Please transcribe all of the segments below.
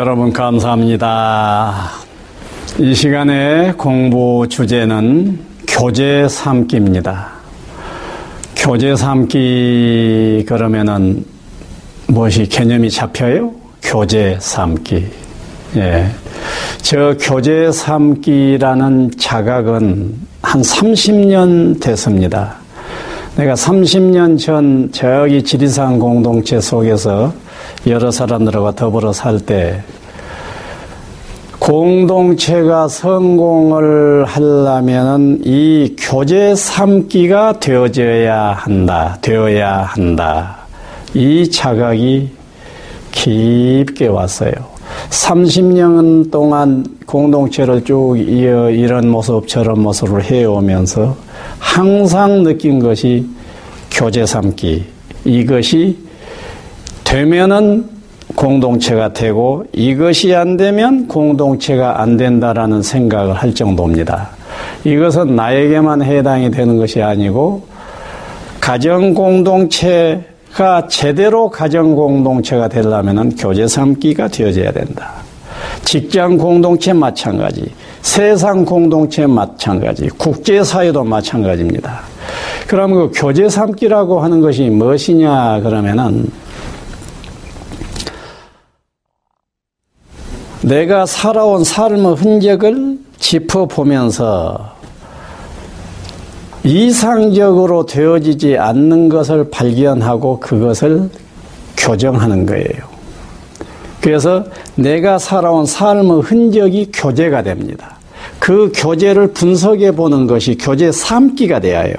여러분 감사합니다. 이 시간에 공부 주제는 교제 삼기입니다. 교제 삼기 그러면은 무엇이 개념이 잡혀요? 교제 삼기. 예. 저 교제 삼기라는 자각은 한 30년 됐습니다. 내가 30년 전 저기 지리산 공동체 속에서 여러 사람들과 더불어 살 때 공동체가 성공을 하려면은 이 교제 삼기가 되어져야 한다. 되어야 한다. 이 자각이 깊게 왔어요. 30년 동안 공동체를 쭉 이어 이런 모습 저런 모습을 해오면서 항상 느낀 것이 교제 삼기 이것이 되면은 공동체가 되고 이것이 안 되면 공동체가 안 된다라는 생각을 할 정도입니다. 이것은 나에게만 해당이 되는 것이 아니고 가정 공동체가 제대로 가정 공동체가 되려면 교제 삼기가 되어져야 된다. 직장 공동체 마찬가지, 세상 공동체 마찬가지, 국제사회도 마찬가지입니다. 그럼 그 교제 삼기라고 하는 것이 무엇이냐 그러면은 내가 살아온 삶의 흔적을 짚어보면서 이상적으로 되어지지 않는 것을 발견하고 그것을 교정하는 거예요. 그래서 내가 살아온 삶의 흔적이 교제가 됩니다. 그 교제를 분석해 보는 것이 교제 삼기가 되어요.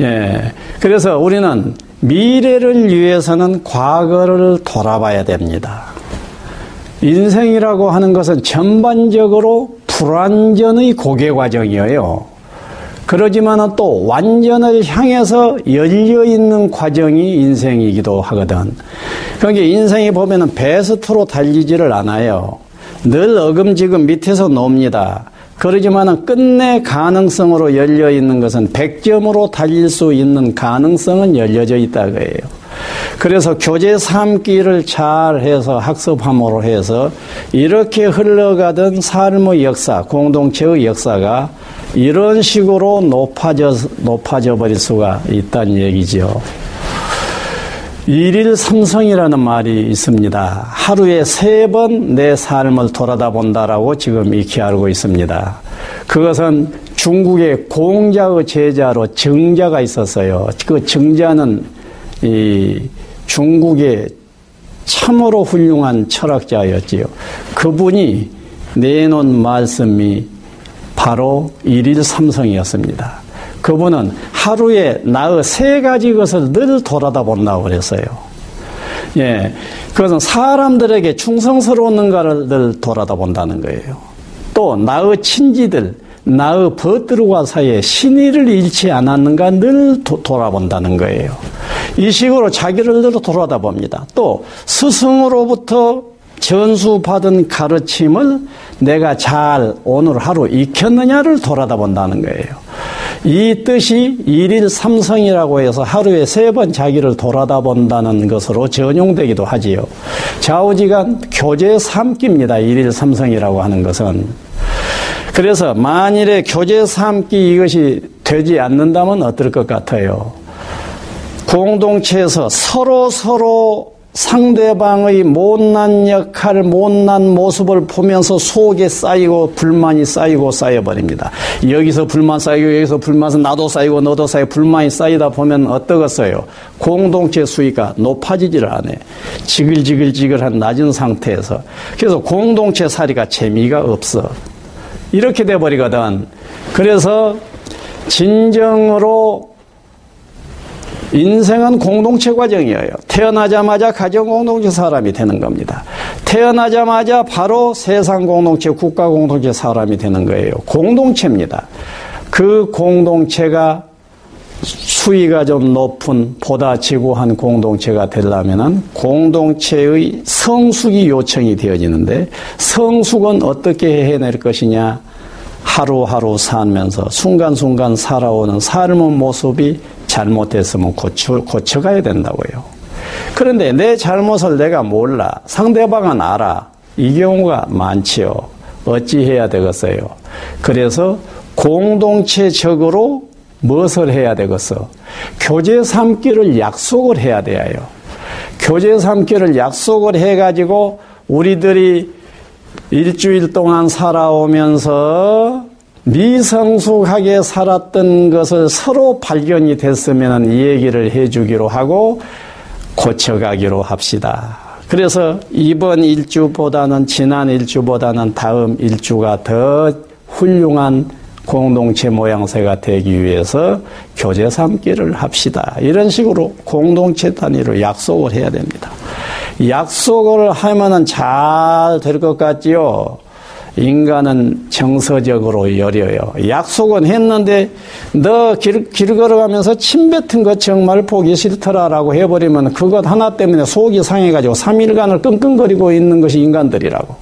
예. 그래서 우리는 미래를 위해서는 과거를 돌아봐야 됩니다. 인생이라고 하는 것은 전반적으로 불완전의 고개 과정이에요. 그러지만 또 완전을 향해서 열려 있는 과정이 인생이기도 하거든. 그러니까 인생이 보면은 베스트로 달리지를 않아요. 늘 어금지금 밑에서 놉니다. 그러지만 끝내 가능성으로 열려 있는 것은 100점으로 달릴 수 있는 가능성은 열려져 있다 고해요 그래서 교제 삼기를 잘 해서 학습함으로 해서 이렇게 흘러가던 삶의 역사, 공동체의 역사가 이런 식으로 높아져, 높아져 버릴 수가 있다는 얘기죠. 일일 삼성이라는 말이 있습니다. 하루에 세 번 내 삶을 돌아다 본다라고 지금 익히 알고 있습니다. 그것은 중국의 공자의 제자로 정자가 있었어요. 그 정자는 이 중국의 참으로 훌륭한 철학자였지요. 그분이 내놓은 말씀이 바로 일일 삼성이었습니다. 그분은 하루에 나의 세 가지 것을 늘 돌아다 본다고 그랬어요. 예. 그것은 사람들에게 충성스러운가를 늘 돌아다 본다는 거예요. 또 나의 친지들, 나의 벗들과 사이에 신의를 잃지 않았는가 늘 도, 돌아본다는 거예요. 이 식으로 자기를 늘 돌아다 봅니다. 또 스승으로부터 전수받은 가르침을 내가 잘 오늘 하루 익혔느냐를 돌아다 본다는 거예요. 이 뜻이 일일 삼성이라고 해서 하루에 세 번 자기를 돌아다 본다는 것으로 전용되기도 하지요. 좌우지간 교제 삼기입니다. 일일 삼성이라고 하는 것은. 그래서 만일에 교제 삼기 이것이 되지 않는다면 어떨 것 같아요? 공동체에서 서로 서로 상대방의 못난 역할, 못난 모습을 보면서 속에 쌓이고 불만이 쌓이고 쌓여버립니다. 여기서 불만 쌓이고 여기서 불만 나도 쌓이고 너도 쌓이고 불만이 쌓이다 보면 어떠겠어요? 공동체 수위가 높아지지를 않아 지글지글지글한 낮은 상태에서. 그래서 공동체 살이가 재미가 없어. 이렇게 돼버리거든. 그래서 진정으로 인생은 공동체 과정이에요. 태어나자마자 가정 공동체 사람이 되는 겁니다. 태어나자마자 바로 세상 공동체, 국가 공동체 사람이 되는 거예요. 공동체입니다. 그 공동체가 수위가 좀 높은 보다 지구한 공동체가 되려면 공동체의 성숙이 요청이 되어지는데 성숙은 어떻게 해낼 것이냐 하루하루 살면서 순간순간 살아오는 삶의 모습이 잘못됐으면 고쳐, 고쳐가야 된다고요. 그런데 내 잘못을 내가 몰라. 상대방은 알아. 이 경우가 많지요. 어찌해야 되겠어요? 그래서 공동체적으로 무엇을 해야 되겠어? 교제 삼기를 약속을 해야 돼요. 교제 삼기를 약속을 해가지고 우리들이 일주일 동안 살아오면서 미성숙하게 살았던 것을 서로 발견이 됐으면 이 얘기를 해주기로 하고 고쳐가기로 합시다. 그래서 이번 일주보다는 지난 일주보다는 다음 일주가 더 훌륭한 공동체 모양새가 되기 위해서 교제 삼기를 합시다. 이런 식으로 공동체 단위로 약속을 해야 됩니다. 약속을 하면은 잘 될 것 같지요? 인간은 정서적으로 여려요. 약속은 했는데 너 길, 길 걸어가면서 침 뱉은 것 정말 보기 싫더라라고 해버리면 그것 하나 때문에 속이 상해가지고 3일간을 끙끙거리고 있는 것이 인간들이라고.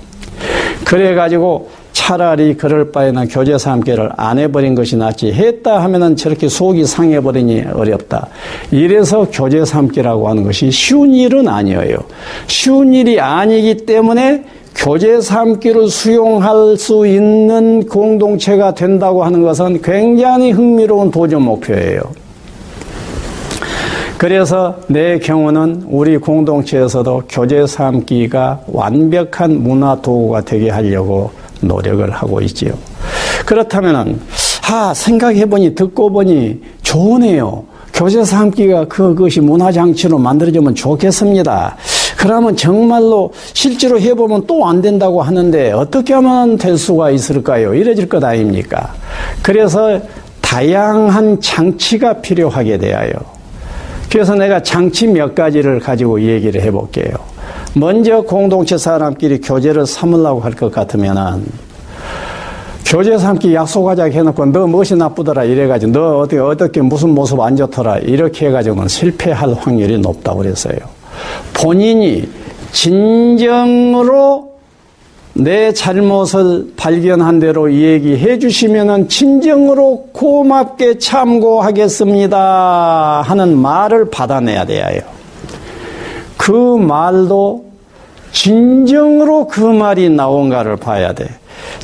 그래가지고 차라리 그럴 바에는 교제사 함께를 안 해버린 것이 낫지 했다 하면은 저렇게 속이 상해버리니 어렵다. 이래서 교제사 함께라고 하는 것이 쉬운 일은 아니에요. 쉬운 일이 아니기 때문에 교제 삼기를 수용할 수 있는 공동체가 된다고 하는 것은 굉장히 흥미로운 도전 목표예요. 그래서 내 경우는 우리 공동체에서도 교제 삼기가 완벽한 문화 도구가 되게 하려고 노력을 하고 있지요. 그렇다면은 아 생각해 보니 듣고 보니 좋으네요. 교제 삼기가 그것이 문화 장치로 만들어지면 좋겠습니다. 그러면 정말로 실제로 해보면 또 안 된다고 하는데 어떻게 하면 될 수가 있을까요? 이래질 것 아닙니까? 그래서 다양한 장치가 필요하게 되어요. 그래서 내가 장치 몇 가지를 가지고 얘기를 해볼게요. 먼저 공동체 사람끼리 교제를 삼으려고 할 것 같으면은 교제 삼기 약속하자 해놓고 너 무엇이 나쁘더라 이래가지고 너 어떻게 어떻게 무슨 모습 안 좋더라 이렇게 해가지고는 실패할 확률이 높다고 그랬어요. 본인이 진정으로 내 잘못을 발견한 대로 얘기해 주시면은 진정으로 고맙게 참고하겠습니다 하는 말을 받아내야 돼요. 그 말도 진정으로 그 말이 나온가를 봐야 돼.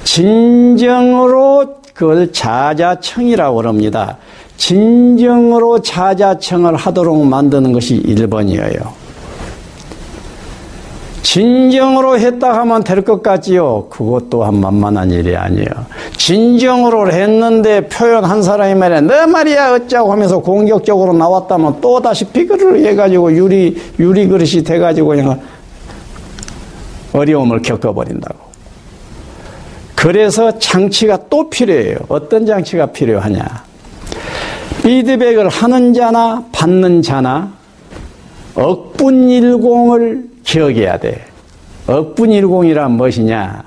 진정으로 그걸 자자청이라고 합니다. 진정으로 자자청을 하도록 만드는 것이 1번이에요. 진정으로 했다 하면 될 것 같지요? 그것 또한 만만한 일이 아니에요. 진정으로 했는데 표현한 사람이 말이야, 너 말이야, 어쩌고 하면서 공격적으로 나왔다면 또 다시 피그를 해가지고 유리, 유리 그릇이 돼가지고 그냥 어려움을 겪어버린다고. 그래서 장치가 또 필요해요. 어떤 장치가 필요하냐. 피드백을 하는 자나 받는 자나 억분일공을 기억해야 돼. 억분일공이란 무엇이냐?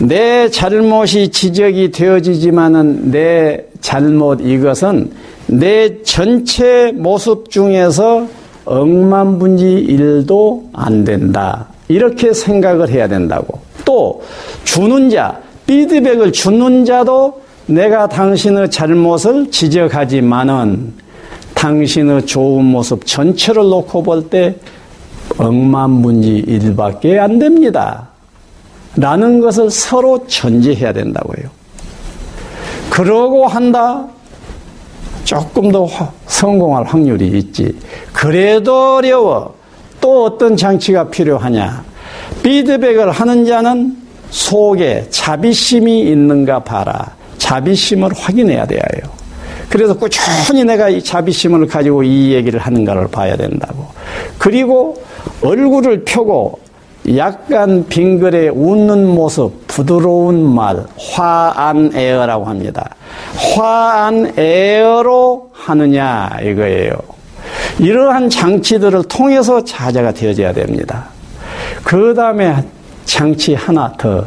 내 잘못이 지적이 되어지지만은 내 잘못 이것은 내 전체 모습 중에서 억만분지 일도 안 된다. 이렇게 생각을 해야 된다고. 또 주는 자, 피드백을 주는 자도 내가 당신의 잘못을 지적하지만은 당신의 좋은 모습 전체를 놓고 볼때 억만분지 일밖에 안 됩니다. 라는 것을 서로 전제해야 된다고요. 그러고 한다? 조금 더 성공할 확률이 있지. 그래도 어려워. 또 어떤 장치가 필요하냐? 피드백을 하는 자는 속에 자비심이 있는가 봐라. 자비심을 확인해야 돼요. 그래서 꾸준히 내가 이 자비심을 가지고 이 얘기를 하는가를 봐야 된다고. 그리고 얼굴을 펴고 약간 빙글에 웃는 모습, 부드러운 말, 화안 에어라고 합니다. 화안 에어로 하느냐 이거예요. 이러한 장치들을 통해서 자자가 되어져야 됩니다. 그 다음에 장치 하나 더.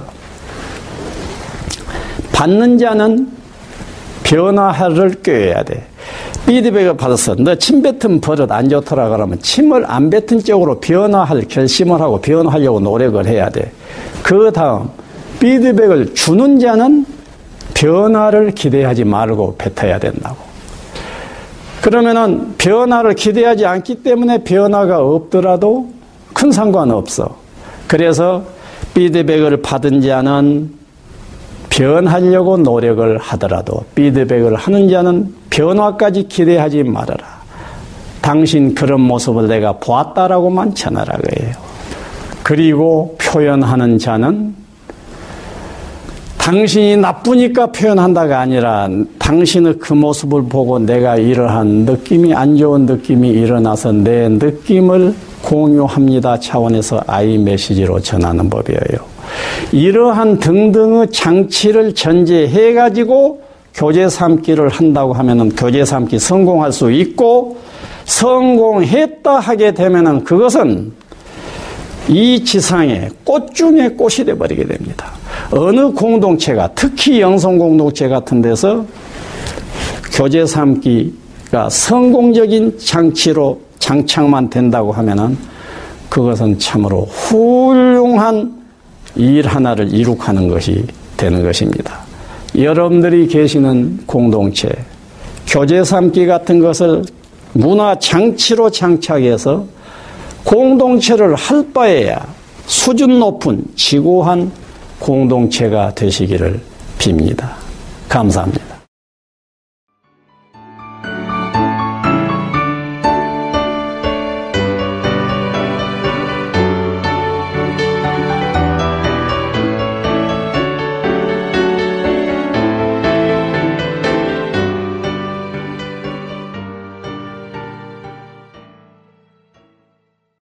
받는 자는 변화를 꾀해야 돼. 피드백을 받았어. 너 침 뱉은 버릇 안 좋더라 그러면 침을 안 뱉은 쪽으로 변화할 결심을 하고 변화하려고 노력을 해야 돼. 그 다음 피드백을 주는 자는 변화를 기대하지 말고 뱉어야 된다고. 그러면은 변화를 기대하지 않기 때문에 변화가 없더라도 큰 상관없어. 그래서 피드백을 받은 자는 변하려고 노력을 하더라도 피드백을 하는 자는 변화까지 기대하지 말아라. 당신 그런 모습을 내가 보았다라고만 전하라 그예요. 그리고 표현하는 자는 당신이 나쁘니까 표현한다가 아니라 당신의 그 모습을 보고 내가 이러한 느낌이 안 좋은 느낌이 일어나서 내 느낌을 공유합니다 차원에서 아이 메시지로 전하는 법이에요. 이러한 등등의 장치를 전제해 가지고 교제 삼기를 한다고 하면은 교제 삼기 성공할 수 있고 성공했다 하게 되면은 그것은 이 지상에 꽃 중에 꽃이 돼 버리게 됩니다. 어느 공동체가 특히 영성 공동체 같은 데서 교제 삼기가 성공적인 장치로 장착만 된다고 하면은 그것은 참으로 훌륭한 일 하나를 이룩하는 것이 되는 것입니다. 여러분들이 계시는 공동체, 교제 삼기 같은 것을 문화 장치로 장착해서 공동체를 할 바에야 수준 높은 지고한 공동체가 되시기를 빕니다. 감사합니다.